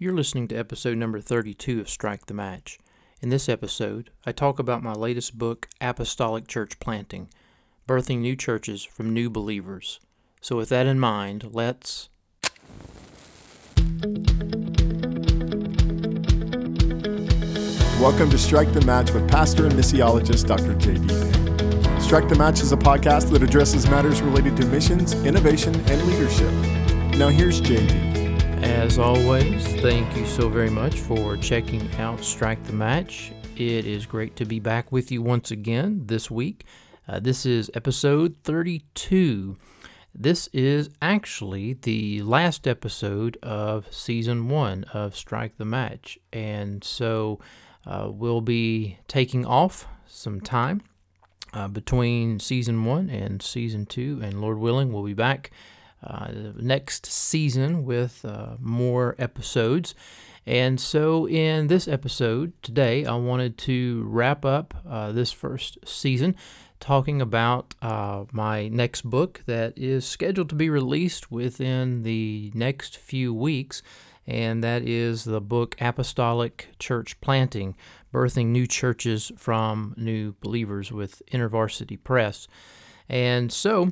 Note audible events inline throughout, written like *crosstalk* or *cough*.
You're listening to episode number 32 of Strike the Match. In this episode, I talk about my latest book, Apostolic Church Planting Birthing New Churches from New Believers. So, with that in mind, let's. Welcome to Strike the Match with pastor and missiologist Dr. J.D. Strike the Match is a podcast that addresses matters related to missions, innovation, and leadership. Now, here's J.D. As always, thank you so very much for checking out Strike the Match. It is great to be back with you once again this week. Uh, this is episode 32. This is actually the last episode of season one of Strike the Match. And so uh, we'll be taking off some time uh, between season one and season two. And Lord willing, we'll be back uh, next season with uh, more episodes. And so, in this episode today, I wanted to wrap up uh, this first season talking about uh, my next book that is scheduled to be released within the next few weeks, and that is the book Apostolic Church Planting Birthing New Churches from New Believers with InterVarsity Press. And so,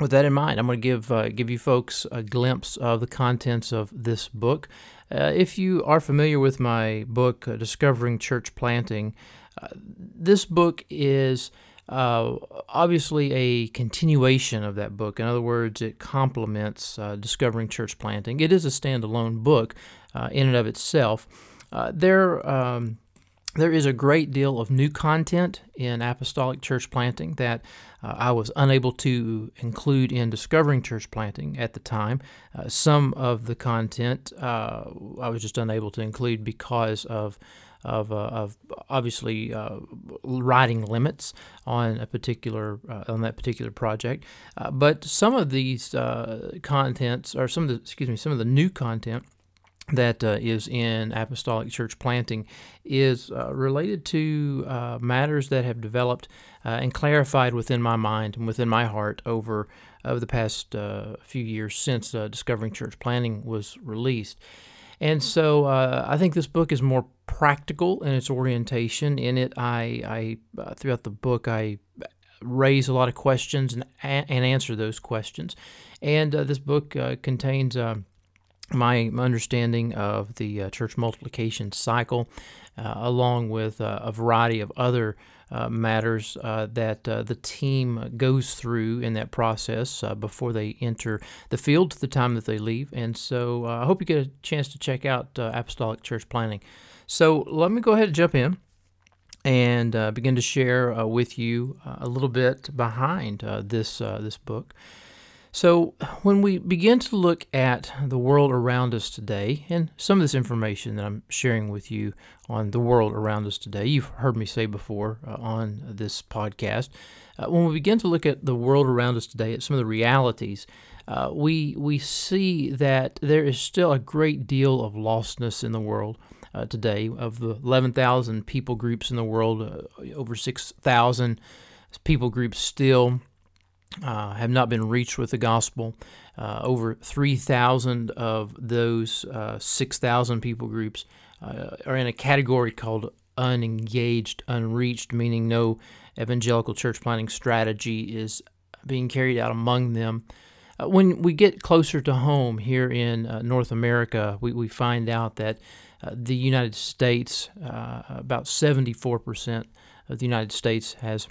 with that in mind, I'm going to give uh, give you folks a glimpse of the contents of this book. Uh, if you are familiar with my book, uh, Discovering Church Planting, uh, this book is uh, obviously a continuation of that book. In other words, it complements uh, Discovering Church Planting. It is a standalone book in and of itself. there. Um, there is a great deal of new content in apostolic church planting that uh, I was unable to include in discovering church planting at the time. Uh, some of the content uh, I was just unable to include because of of, uh, of obviously uh, writing limits on a particular uh, on that particular project. but some of these contents, or some of the excuse me, some of the new content that uh, is in apostolic church planting is uh, related to uh, matters that have developed uh, and clarified within my mind and within my heart over over the past uh, few years since uh, discovering church planting was released. And so i think this book is more practical in its orientation. In it i, I throughout the book i raise a lot of questions and, and answer those questions. And this book contains my understanding of the uh, church multiplication cycle, uh, along with uh, a variety of other uh, matters uh, that uh, the team goes through in that process before they enter the field to the time that they leave. And so I hope you get a chance to check out Apostolic Church Planting. So let me go ahead and jump in and begin to share with you a little bit behind this this book. So, when we begin to look at the world around us today, and some of this information that I'm sharing with you on the world around us today, you've heard me say before uh, on this podcast. Uh, when we begin to look at the world around us today, at some of the realities, uh, we we see that there is still a great deal of lostness in the world uh, today. Of the 11,000 people groups in the world, uh, over 6,000 people groups still uh, have not been reached with the gospel. Uh, over 3,000 of those uh, 6,000 people groups uh, are in a category called unengaged, unreached, meaning no evangelical church planting strategy is being carried out among them. Uh, when we get closer to home here in uh, North America, we, we find out that the United States, about 74% of the United States has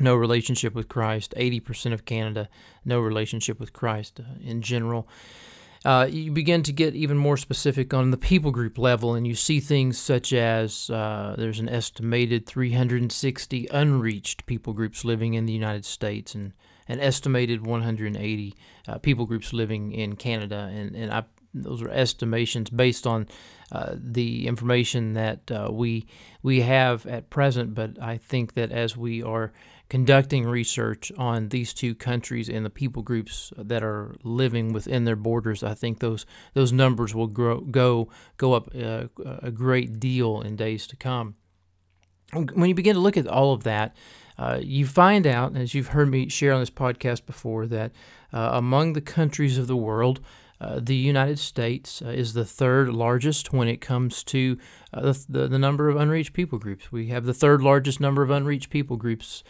no relationship with Christ. 80% of Canada, no relationship with Christ uh, in general. Uh, you begin to get even more specific on the people group level, and you see things such as uh, there's an estimated 360 unreached people groups living in the United States, and an estimated 180 uh, people groups living in Canada. And, and I, those are estimations based on uh, the information that uh, we we have at present. But I think that as we are conducting research on these two countries and the people groups that are living within their borders, I think those those numbers will grow, go go up uh, a great deal in days to come. When you begin to look at all of that, uh, you find out, as you've heard me share on this podcast before, that uh, among the countries of the world, uh, the United States uh, is the third largest when it comes to uh, the, the, number of unreached people groups. We have the third largest number of unreached people groups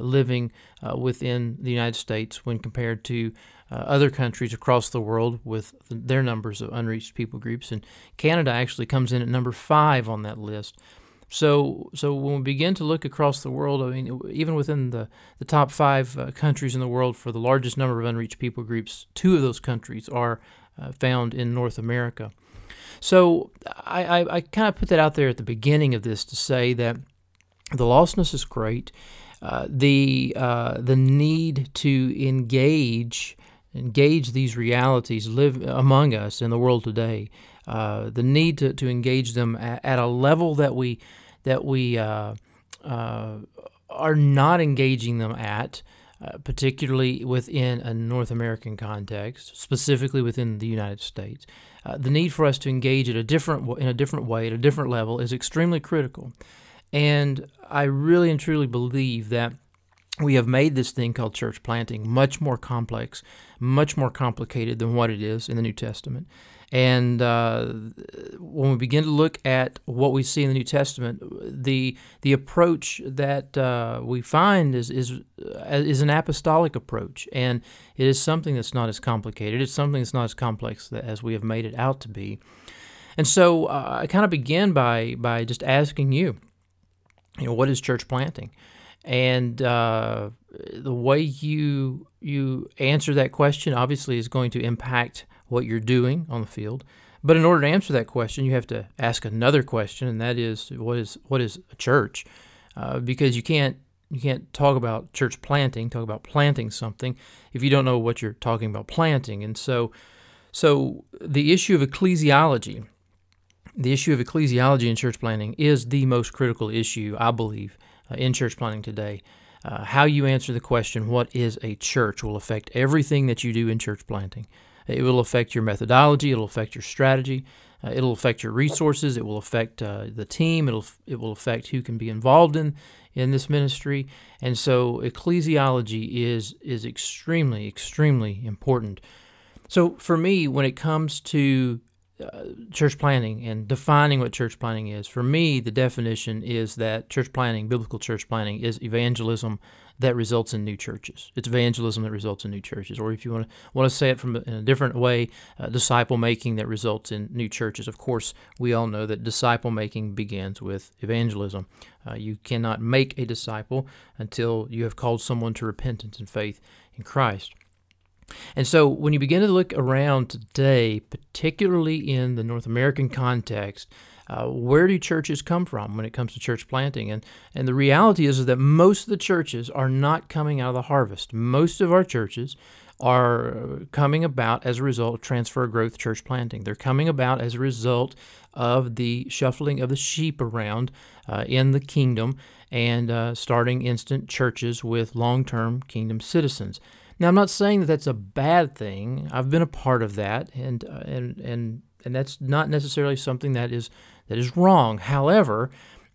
living uh, within the United States when compared to uh, other countries across the world with their numbers of unreached people groups. And Canada actually comes in at number five on that list. So, so when we begin to look across the world, I mean, even within the, the top five uh, countries in the world for the largest number of unreached people groups, two of those countries are uh, found in North America. So I, I, I kind of put that out there at the beginning of this to say that the lostness is great. Uh, the uh, the need to engage engage these realities live among us in the world today. Uh, the need to, to engage them at, at, a level that we that we uh, uh, are not engaging them at, uh, particularly within a North American context, specifically within the United States. Uh, the need for us to engage at a different in a different way at a different level is extremely critical, and I really and truly believe that we have made this thing called church planting much more complex, much more complicated than what it is in the New Testament. And uh, when we begin to look at what we see in the New Testament, the the approach that uh, we find is is uh, is an apostolic approach, and it is something that's not as complicated. It's something that's not as complex as we have made it out to be. And so uh, I kind of begin by by just asking you, you know, what is church planting? And uh, the way you you answer that question obviously is going to impact what you're doing on the field. But in order to answer that question, you have to ask another question, and that is, what is what is a church? Uh, because you can't you can't talk about church planting, talk about planting something, if you don't know what you're talking about planting. And so, so the issue of ecclesiology, the issue of ecclesiology in church planting is the most critical issue, I believe, uh, in church planting today. Uh, how you answer the question, what is a church, will affect everything that you do in church planting. It will affect your methodology. It'll affect your strategy. Uh, it'll affect your resources. It will affect uh, the team. It'll it will affect who can be involved in in this ministry. And so ecclesiology is is extremely extremely important. So for me, when it comes to uh, church planting and defining what church planting is, for me, the definition is that church planting, biblical church planning, is evangelism that results in new churches. It's evangelism that results in new churches, or if you want to want to say it from a, in a different way, uh, disciple making that results in new churches. Of course, we all know that disciple making begins with evangelism. Uh, you cannot make a disciple until you have called someone to repentance and faith in Christ. And so, when you begin to look around today, particularly in the North American context, uh, where do churches come from when it comes to church planting? And and the reality is, is that most of the churches are not coming out of the harvest. Most of our churches are coming about as a result of transfer growth church planting. They're coming about as a result of the shuffling of the sheep around uh, in the kingdom and uh, starting instant churches with long term kingdom citizens. Now, I'm not saying that that's a bad thing. I've been a part of that, and uh, and and and that's not necessarily something that is that is wrong. However,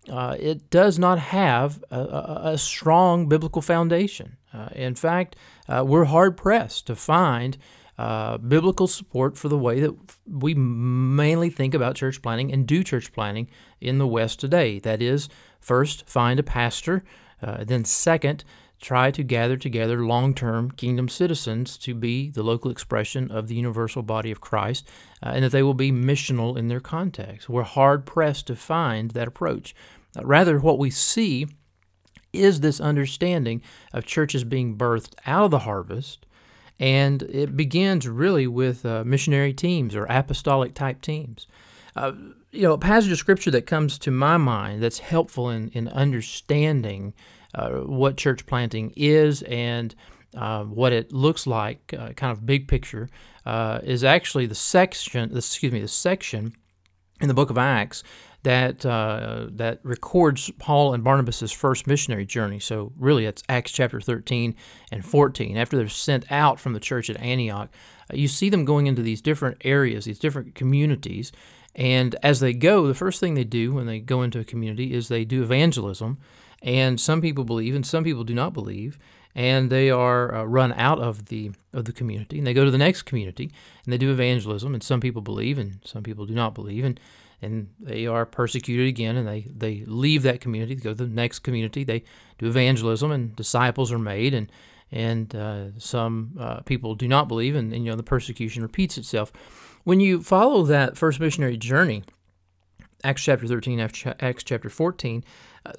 uh, it does not have a, a, a strong biblical foundation. Uh, in fact, uh, we're hard pressed to find uh, biblical support for the way that we mainly think about church planting and do church planting in the West today. That is, first, find a pastor, uh, then, second, try to gather together long term kingdom citizens to be the local expression of the universal body of Christ, uh, and that they will be missional in their context. We're hard pressed to find that approach. Uh, rather, what we see is this understanding of churches being birthed out of the harvest, and it begins really with uh, missionary teams or apostolic type teams. Uh, you know, a passage of scripture that comes to my mind that's helpful in, in understanding what church planting is and uh, what it looks like, uh, kind of big picture, uh, is actually the section. Excuse me, the section in the Book of Acts that uh, that records Paul and Barnabas's first missionary journey. So really, it's Acts chapter 13 and 14. After they're sent out from the church at Antioch, uh, you see them going into these different areas, these different communities. And as they go, the first thing they do when they go into a community is they do evangelism. And some people believe and some people do not believe. and they are uh, run out of the of the community, and they go to the next community, and they do evangelism. And some people believe, and some people do not believe, and and they are persecuted again, and they they leave that community, go to the next community. They do evangelism, and disciples are made, and and uh, some uh, people do not believe, and, and you know the persecution repeats itself. When you follow that first missionary journey, Acts chapter 13, Acts chapter 14, uh,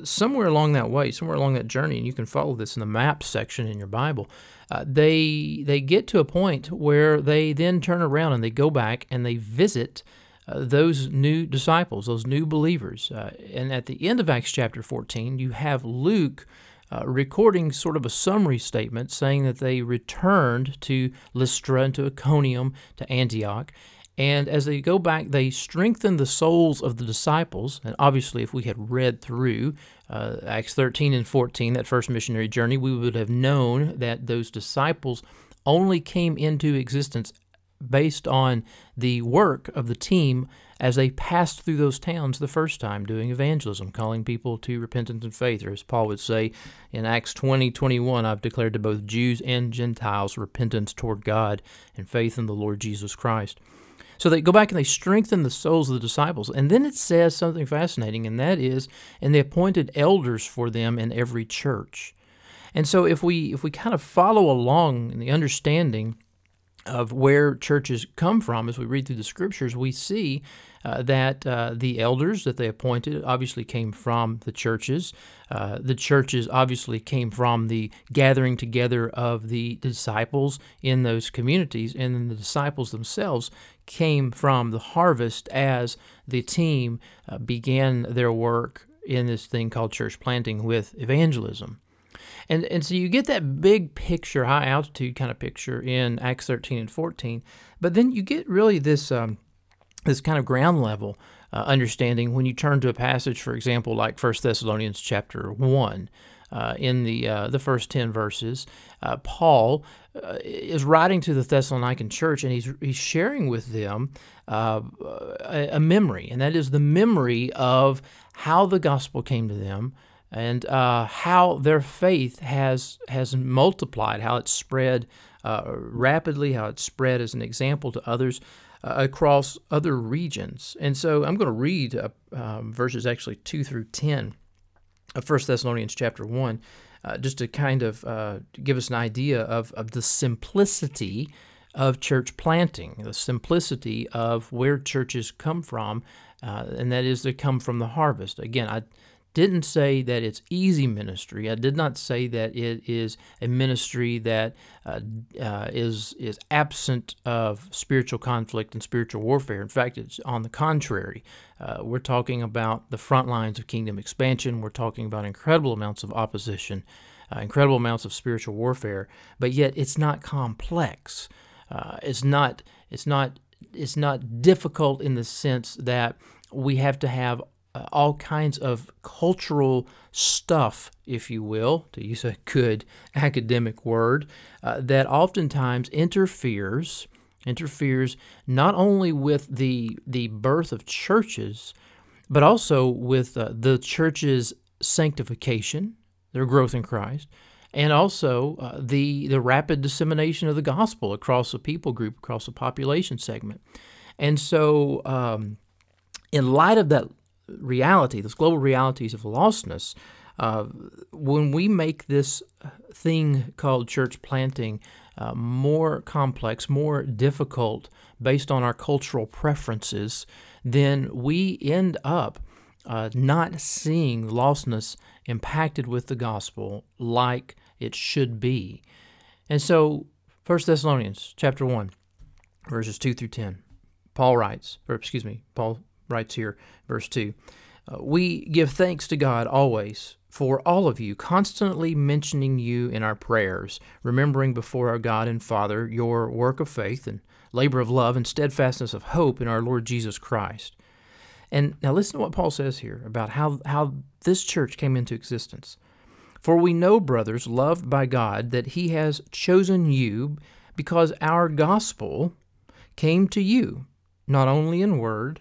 somewhere along that way, somewhere along that journey, and you can follow this in the map section in your Bible, uh, they they get to a point where they then turn around and they go back and they visit uh, those new disciples, those new believers. Uh, and at the end of Acts chapter 14, you have Luke uh, recording sort of a summary statement saying that they returned to Lystra and to Iconium, to Antioch. And as they go back, they strengthen the souls of the disciples. And obviously, if we had read through uh, Acts 13 and 14, that first missionary journey, we would have known that those disciples only came into existence based on the work of the team as they passed through those towns the first time doing evangelism, calling people to repentance and faith. Or as Paul would say in Acts 20 21, I've declared to both Jews and Gentiles repentance toward God and faith in the Lord Jesus Christ. So they go back and they strengthen the souls of the disciples. And then it says something fascinating, and that is, and they appointed elders for them in every church. And so if we if we kind of follow along in the understanding of where churches come from as we read through the scriptures, we see uh, that uh, the elders that they appointed obviously came from the churches. Uh, the churches obviously came from the gathering together of the disciples in those communities, and then the disciples themselves came from the harvest as the team uh, began their work in this thing called church planting with evangelism. And, and so you get that big picture, high altitude kind of picture in Acts 13 and 14, but then you get really this um, this kind of ground level uh, understanding when you turn to a passage, for example, like 1 Thessalonians chapter 1. Uh, in the uh, the first ten verses, uh, Paul uh, is writing to the Thessalonican church, and he's he's sharing with them uh, a, a, memory, and that is the memory of how the gospel came to them, and uh, how their faith has has multiplied, how it's spread rapidly, how it's spread as an example to others uh, across other regions. And so I'm going to read uh, um, verses actually 2 through 10 of 1 Thessalonians chapter 1, uh, just to kind of uh, give us an idea of, of the simplicity of church planting, the simplicity of where churches come from, uh, and that is they come from the harvest. Again, I didn't say that it's easy ministry. I did not say that it is a ministry that uh, uh, is is absent of spiritual conflict and spiritual warfare. In fact, it's on the contrary. Uh, we're talking about the front lines of kingdom expansion. We're talking about incredible amounts of opposition, uh, incredible amounts of spiritual warfare. But yet, it's not complex. Uh, it's not. It's not. It's not difficult in the sense that we have to have uh, all kinds of cultural stuff, if you will, to use a good *laughs* academic word, uh, that oftentimes interferes interferes not only with the the birth of churches, but also with uh, the church's sanctification, their growth in Christ, and also uh, the the rapid dissemination of the gospel across a people group, across a population segment. And so, um, in light of that reality, those global realities of lostness, uh, when we make this thing called church planting uh, more complex, more difficult based on our cultural preferences, then we end up uh, not seeing lostness impacted with the gospel like it should be. And so, 1 Thessalonians chapter 1, verses 2 through 10, Paul writes, or excuse me, Paul writes here, verse 2 uh, We give thanks to God always for all of you, constantly mentioning you in our prayers, remembering before our God and Father your work of faith and labor of love and steadfastness of hope in our Lord Jesus Christ. And now listen to what Paul says here about how, how this church came into existence. For we know, brothers, loved by God, that He has chosen you because our gospel came to you, not only in word,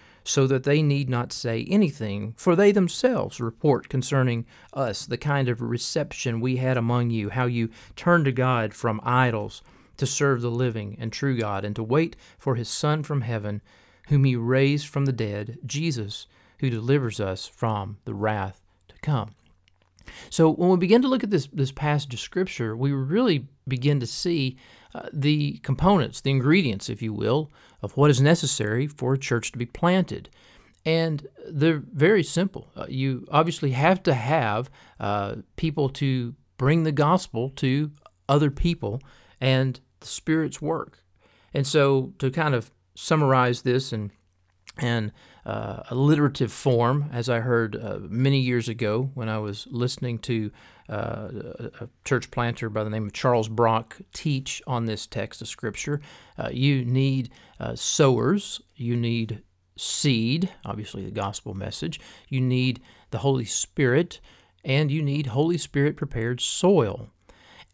so that they need not say anything, for they themselves report concerning us the kind of reception we had among you, how you turned to God from idols to serve the living and true God, and to wait for his Son from heaven, whom he raised from the dead, Jesus, who delivers us from the wrath to come. So when we begin to look at this, this passage of Scripture, we really begin to see uh, the components, the ingredients, if you will, of what is necessary for a church to be planted. And they're very simple. Uh, you obviously have to have uh, people to bring the gospel to other people and the Spirit's work. And so, to kind of summarize this and and uh, alliterative form, as I heard uh, many years ago when I was listening to uh, a church planter by the name of Charles Brock teach on this text of Scripture. Uh, you need uh, sowers, you need seed, obviously the gospel message, you need the Holy Spirit, and you need Holy Spirit prepared soil.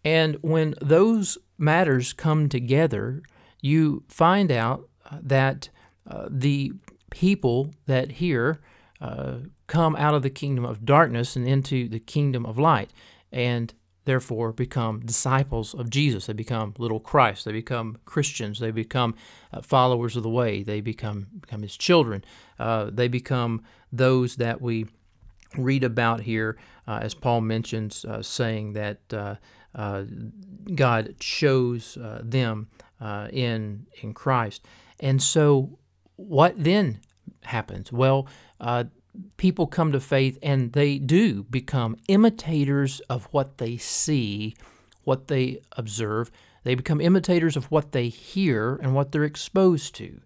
And when those matters come together, you find out that uh, the people that hear uh, come out of the kingdom of darkness and into the kingdom of light, and therefore become disciples of Jesus. They become little Christ. They become Christians. They become uh, followers of the way. They become become His children. Uh, they become those that we read about here, uh, as Paul mentions, uh, saying that uh, uh, God chose them in in Christ. And so, what then happens? Well, uh, people come to faith and they do become imitators of what they see, what they observe. They become imitators of what they hear and what they're exposed to.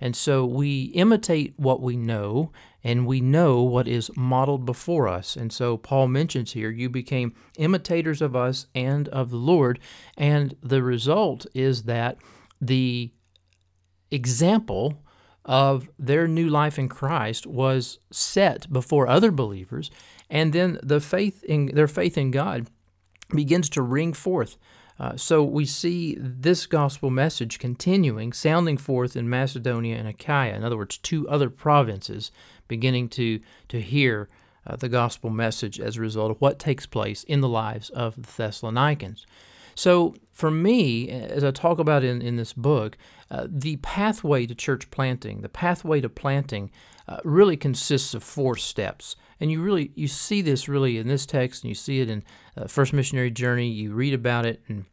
And so we imitate what we know, and we know what is modeled before us. And so Paul mentions here, you became imitators of us and of the Lord. And the result is that the example of their new life in Christ was set before other believers, and then the faith in their faith in God begins to ring forth. Uh, so we see this gospel message continuing, sounding forth in Macedonia and Achaia. In other words, two other provinces beginning to to hear uh, the gospel message as a result of what takes place in the lives of the Thessalonians. So, for me, as I talk about in, in this book, uh, the pathway to church planting, the pathway to planting, uh, really consists of four steps. And you really you see this really in this text, and you see it in uh, First Missionary Journey. You read about it and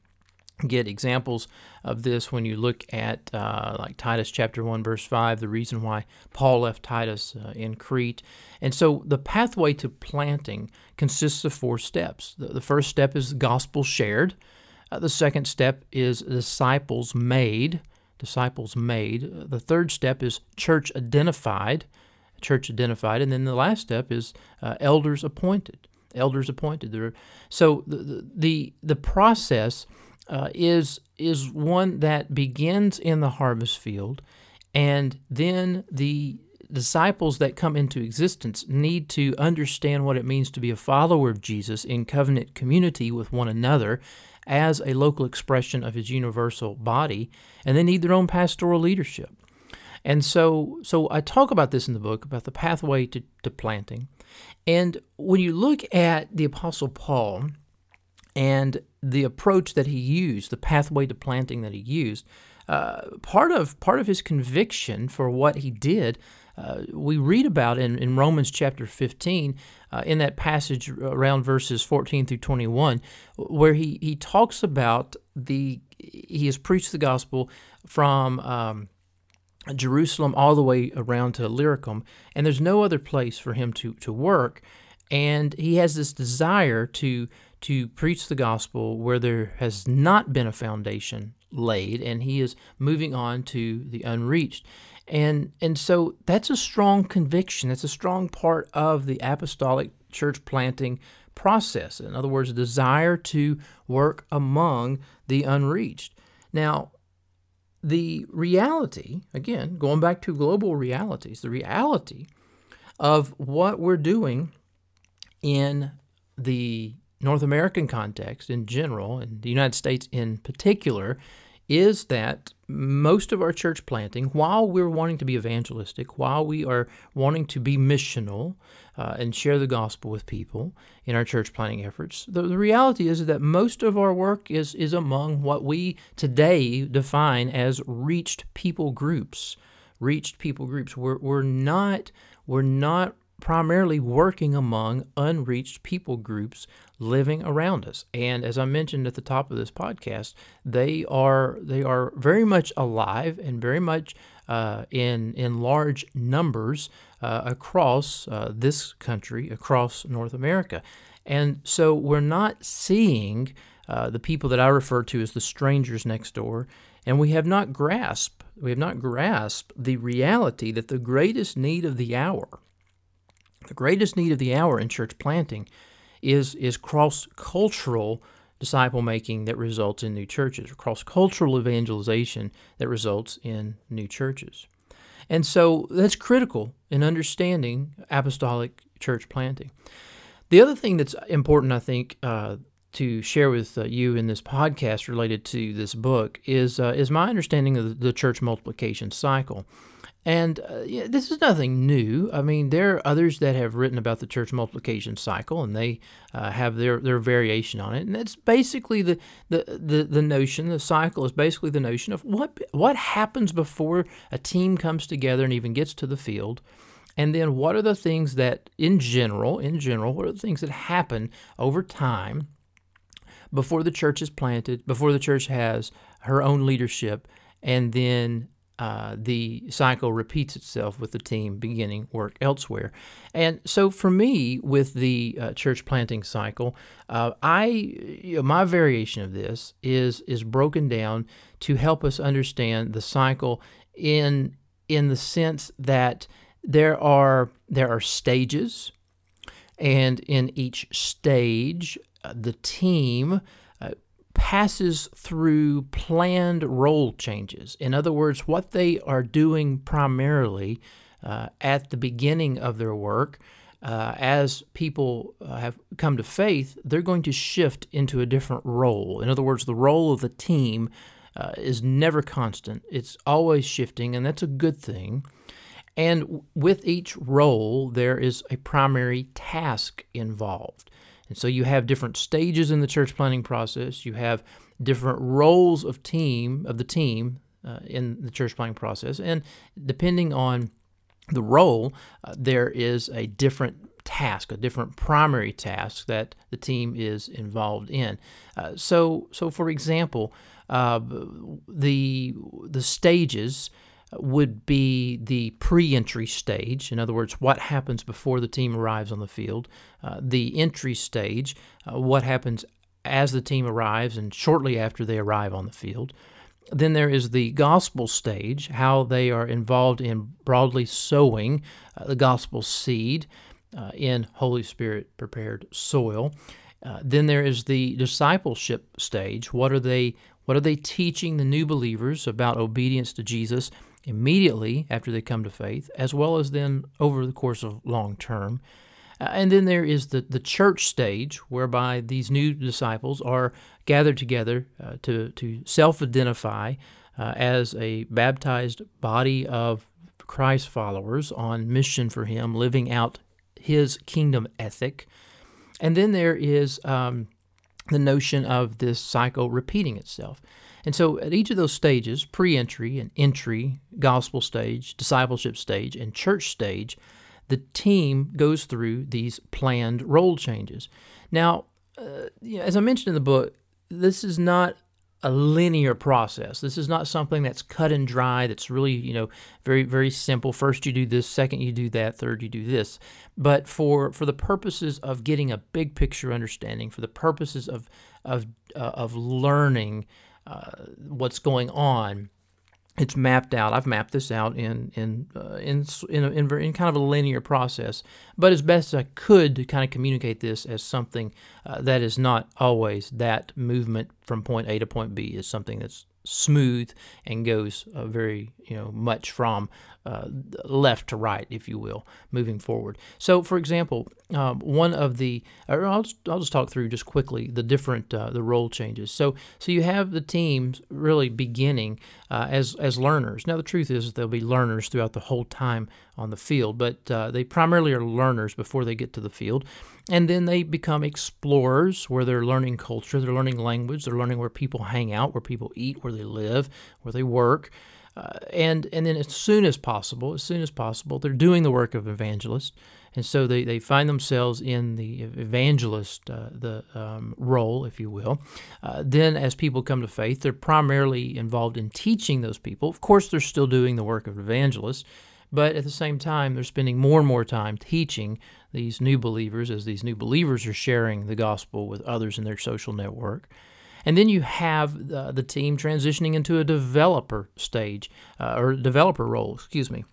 get examples of this when you look at uh, like Titus chapter 1 verse 5 the reason why Paul left Titus uh, in Crete and so the pathway to planting consists of four steps the, the first step is gospel shared uh, the second step is disciples made. Disciples made. Uh, the third step is church identified. Church identified. And then the last step is uh, elders appointed. Elders appointed. So the, the, the process uh, is, is one that begins in the harvest field, and then the disciples that come into existence need to understand what it means to be a follower of Jesus in covenant community with one another as a local expression of his universal body, and they need their own pastoral leadership. And so, so I talk about this in the book about the pathway to, to planting. And when you look at the Apostle Paul and the approach that he used, the pathway to planting that he used, uh, part of part of his conviction for what he did uh, we read about in, in Romans chapter 15, uh, in that passage around verses 14 through 21, where he, he talks about the, he has preached the gospel from um, Jerusalem all the way around to Illyricum, and there's no other place for him to, to work. And he has this desire to, to preach the gospel where there has not been a foundation laid, and he is moving on to the unreached. And, and so that's a strong conviction. That's a strong part of the apostolic church planting process. In other words, a desire to work among the unreached. Now, the reality, again, going back to global realities, the reality of what we're doing in the North American context in general, and the United States in particular, is that most of our church planting, while we're wanting to be evangelistic, while we are wanting to be missional uh, and share the gospel with people in our church planting efforts, the, the reality is that most of our work is, is among what we today define as reached people groups. Reached people groups. We're, we're not we're not primarily working among unreached people groups living around us. And as I mentioned at the top of this podcast, they are they are very much alive and very much uh, in in large numbers uh, across uh, this country, across North America. And so we're not seeing uh, the people that I refer to as the strangers next door, and we have not grasped we have not grasped the reality that the greatest need of the hour the greatest need of the hour in church planting is, is cross cultural disciple making that results in new churches, cross cultural evangelization that results in new churches. And so that's critical in understanding apostolic church planting. The other thing that's important, I think, uh, to share with uh, you in this podcast related to this book is uh, is my understanding of the church multiplication cycle. And uh, yeah, this is nothing new. I mean, there are others that have written about the church multiplication cycle, and they uh, have their, their variation on it. And it's basically the, the, the, the notion, the cycle is basically the notion of what what happens before a team comes together and even gets to the field. And then what are the things that, in general, in general, what are the things that happen over time before the church is planted, before the church has her own leadership, and then uh, the cycle repeats itself with the team beginning work elsewhere. And so for me, with the uh, church planting cycle, uh, I you know, my variation of this is is broken down to help us understand the cycle in in the sense that there are there are stages, and in each stage, uh, the team passes through planned role changes. In other words, what they are doing primarily uh, at the beginning of their work, uh, as people uh, have come to faith, they're going to shift into a different role. In other words, the role of the team uh, is never constant, it's always shifting, and that's a good thing. And with each role, there is a primary task involved. And so you have different stages in the church planting process. You have different roles of team of the team uh, in the church planting process, and depending on the role, uh, there is a different task, a different primary task that the team is involved in. Uh, so, so for example, uh, the the stages would be the pre entry stage. In other words, what happens before the team arrives on the field. Uh, the entry stage, uh, what happens as the team arrives and shortly after they arrive on the field. Then there is the gospel stage, how they are involved in broadly sowing uh, the gospel seed uh, in Holy Spirit prepared soil. Uh, then there is the discipleship stage. What are they? What are they teaching the new believers about obedience to Jesus immediately after they come to faith, as well as then over the course of long term. Uh, and then there is the, the church stage, whereby these new disciples are gathered together uh, to, to self identify uh, as a baptized body of Christ followers on mission for Him, living out His kingdom ethic. And then there is um, the notion of this cycle repeating itself. And so at each of those stages, pre entry and entry, gospel stage, discipleship stage, and church stage, the team goes through these planned role changes. Now, uh, as I mentioned in the book, this is not a linear process. This is not something that's cut and dry, that's really, you know, very, very simple. First you do this, second you do that, third you do this. But for for the purposes of getting a big picture understanding, for the purposes of of uh, of learning uh, what's going on, it's mapped out. I've mapped this out in in uh, in in, in, in, kind of a linear process, but as best as I could to kind of communicate this as something uh, that is not always that movement from point A to point B is something that's smooth and goes uh, very you know much from uh, left to right, if you will, moving forward. So, for example, um, one of the I'll just, I'll just talk through just quickly the different uh, the role changes. So, so you have the teams really beginning uh, as as learners. Now, the truth is they'll be learners throughout the whole time on the field, but uh, they primarily are learners before they get to the field. And then they become explorers where they're learning culture, they're learning language, they're learning where people hang out, where people eat, where they live, where they work. Uh, and and then as soon as possible, as soon as possible, they're doing the work of evangelist, and so they, they find themselves in the evangelist uh, the um, role, if you will. Uh, then, as people come to faith, they're primarily involved in teaching those people. Of course, they're still doing the work of evangelist, but at the same time, they're spending more and more time teaching these new believers as these new believers are sharing the gospel with others in their social network. And then you have the, the team transitioning into a developer stage uh, or developer role, excuse me,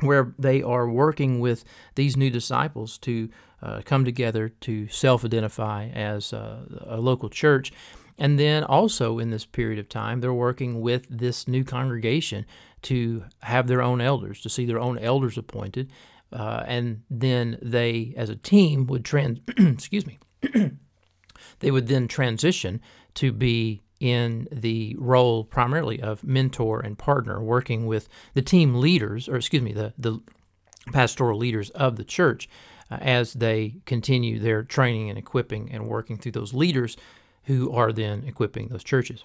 where they are working with these new disciples to uh, come together to self identify as uh, a local church. And then also in this period of time, they're working with this new congregation to have their own elders, to see their own elders appointed. Uh, and then they, as a team, would trans, *clears throat* excuse me, *clears throat* they would then transition to be in the role primarily of mentor and partner, working with the team leaders, or excuse me, the, the pastoral leaders of the church uh, as they continue their training and equipping and working through those leaders who are then equipping those churches.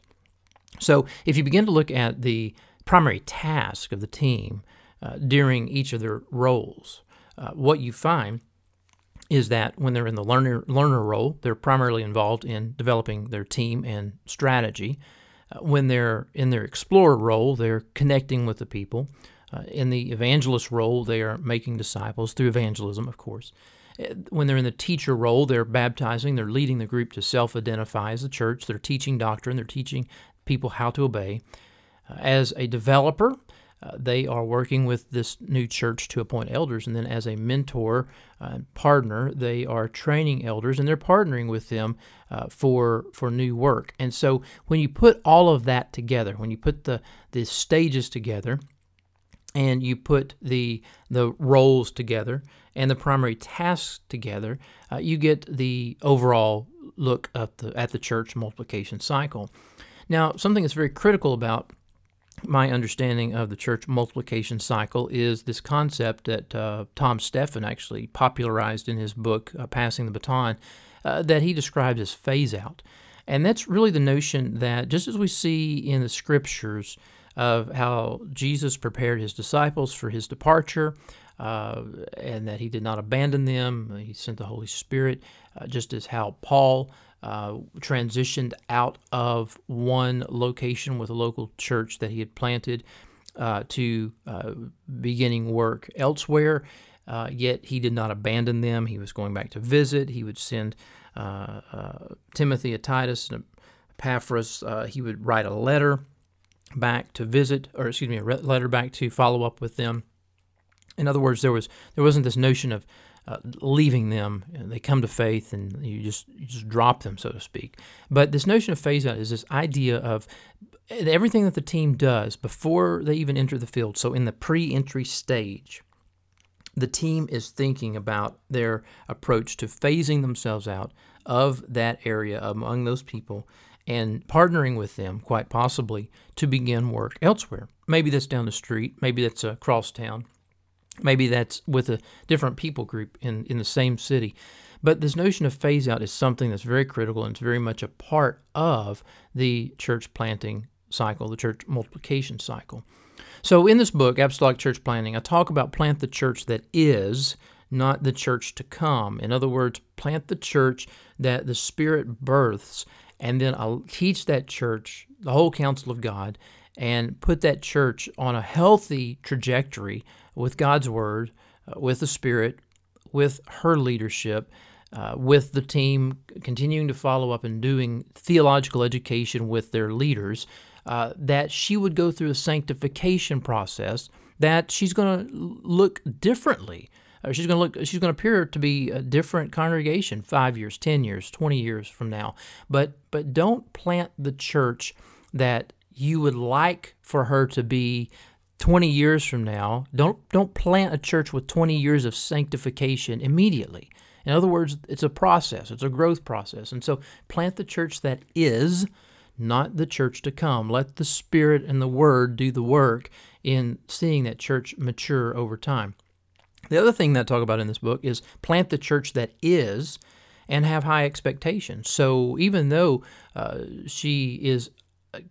So if you begin to look at the primary task of the team uh, during each of their roles, uh, what you find is that when they're in the learner learner role, they're primarily involved in developing their team and strategy. Uh, when they're in their explorer role, they're connecting with the people. Uh, in the evangelist role, they are making disciples through evangelism, of course. Uh, when they're in the teacher role, they're baptizing, they're leading the group to self identify as a church, they're teaching doctrine, they're teaching people how to obey. Uh, as a developer, uh, they are working with this new church to appoint elders. And then, as a mentor uh, partner, they are training elders and they're partnering with them uh, for, for new work. And so, when you put all of that together, when you put the, the stages together, and you put the the roles together and the primary tasks together, uh, you get the overall look at the at the church multiplication cycle. Now, something that's very critical about my understanding of the church multiplication cycle is this concept that uh, Tom Steffen actually popularized in his book, uh, Passing the Baton, uh, that he describes as phase out. And that's really the notion that just as we see in the scriptures of how Jesus prepared his disciples for his departure, uh, and that he did not abandon them, he sent the Holy Spirit, uh, just as how Paul uh, transitioned out of one location with a local church that he had planted uh, to uh, beginning work elsewhere. Uh, yet he did not abandon them. He was going back to visit. He would send Timothy, a Titus, and Epaphras. he would write a letter back to visit, or excuse me, a letter back to follow up with them. In other words, there was there wasn't this notion of uh, leaving them. They come to faith, and you just you just drop them, so to speak. But this notion of phase out is this idea of everything that the team does before they even enter the field. So in the pre-entry stage, the team is thinking about their approach to phasing themselves out of that area among those people and partnering with them, quite possibly, to begin work elsewhere. Maybe that's down the street, maybe that's across town, Maybe that's with a different people group in, in the same city. But this notion of phase out is something that's very critical and it's very much a part of the church planting cycle, the church multiplication cycle. So, in this book, Apostolic Church Planting, I talk about plant the church that is, not the church to come. In other words, plant the church that the Spirit births, and then I'll teach that church the whole counsel of God and put that church on a healthy trajectory with God's Word, uh, with the Spirit, with her leadership, uh, with the team continuing to follow up and doing theological education with their leaders. uh, that she would go through a sanctification process, that she's going to look differently. Uh, she's going to look. She's going to appear to be a different congregation five years, ten years, twenty years from now. But but don't plant the church that you would like for her to be 20 years from now. Don't don't plant a church with 20 years of sanctification immediately. In other words, it's a process. It's a growth process. And so plant the church that is not the church to come. Let the Spirit and the Word do the work in seeing that church mature over time. The other thing that I talk about in this book is plant the church that is and have high expectations. So even though uh, she is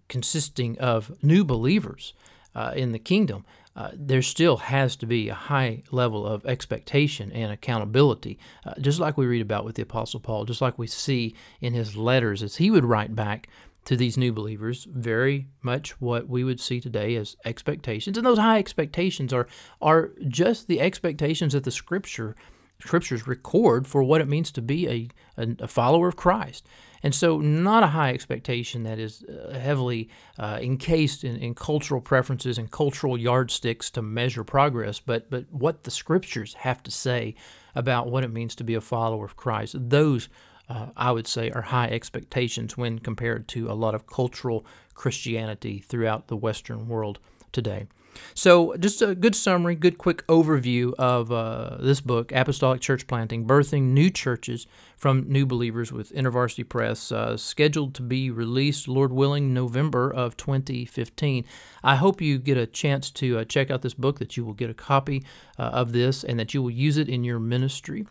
consisting of new believers uh, in the kingdom, uh, there still has to be a high level of expectation and accountability, uh, just like we read about with the Apostle Paul, just like we see in his letters as he would write back to these new believers very much what we would see today as expectations. And those high expectations are are just the expectations that the scripture scriptures record for what it means to be a, a, a follower of Christ and so not a high expectation that is uh, heavily uh, encased in, in cultural preferences and cultural yardsticks to measure progress but but what the scriptures have to say about what it means to be a follower of Christ those uh, I would say, are high expectations when compared to a lot of cultural Christianity throughout the Western world today. So, just a good summary, good quick overview of uh, this book, Apostolic Church Planting Birthing New Churches from New Believers with InterVarsity Press, uh, scheduled to be released, Lord willing, November of 2015. I hope you get a chance to uh, check out this book, that you will get a copy uh, of this, and that you will use it in your ministry.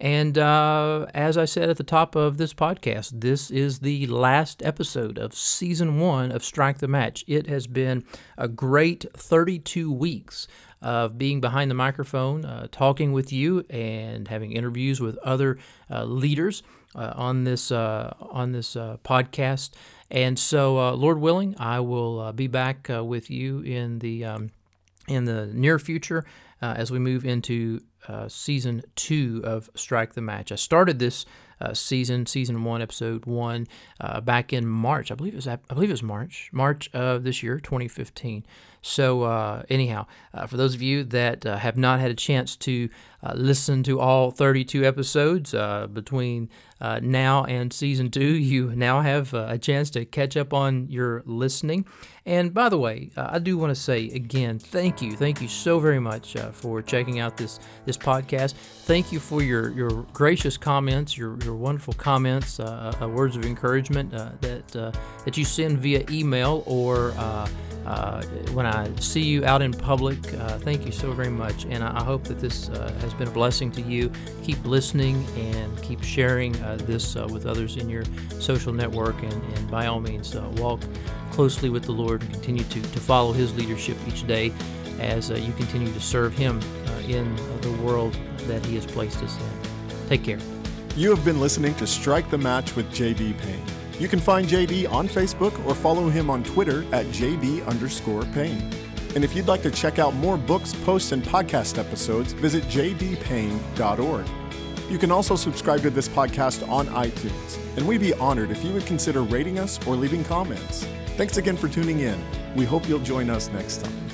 And uh, as I said at the top of this podcast, this is the last episode of season one of Strike the Match. It has been a great 32 weeks of being behind the microphone, uh, talking with you, and having interviews with other uh, leaders uh, on this uh, on this uh, podcast. And so, Lord willing, I will be back with you in the um, in the near future as we move into uh, season two of Strike the Match. I started this uh, season, season one, episode one, uh, back in March. I believe it was I believe it was March, March of this year, 2015. So uh, anyhow, uh, for those of you that uh, have not had a chance to listen to all 32 episodes between Uh, now and season two, *laughs* you now have uh, a chance to catch up on your listening. And by the way, uh, I do want to say again, thank you, thank you so very much for checking out this this podcast. Thank you for your your gracious comments, your, your wonderful comments, words of encouragement that that you send via email or uh, when I see you out in public, uh, thank you so very much. And I, I hope that this uh, has been a blessing to you. Keep listening and keep sharing uh, this uh, with others in your social network. And, and by all means, uh, walk closely with the Lord and continue to, to follow His leadership each day as you continue to serve Him in the world that He has placed us in. Take care. You have been listening to Strike the Match with JD Payne. You can find JD on Facebook or follow him on Twitter at JD underscore Payne. And if you'd like to check out more books, posts, and podcast episodes, visit jdpayne.org. You can also subscribe to this podcast on iTunes, and we'd be honored if you would consider rating us or leaving comments. Thanks again for tuning in. We hope you'll join us next time.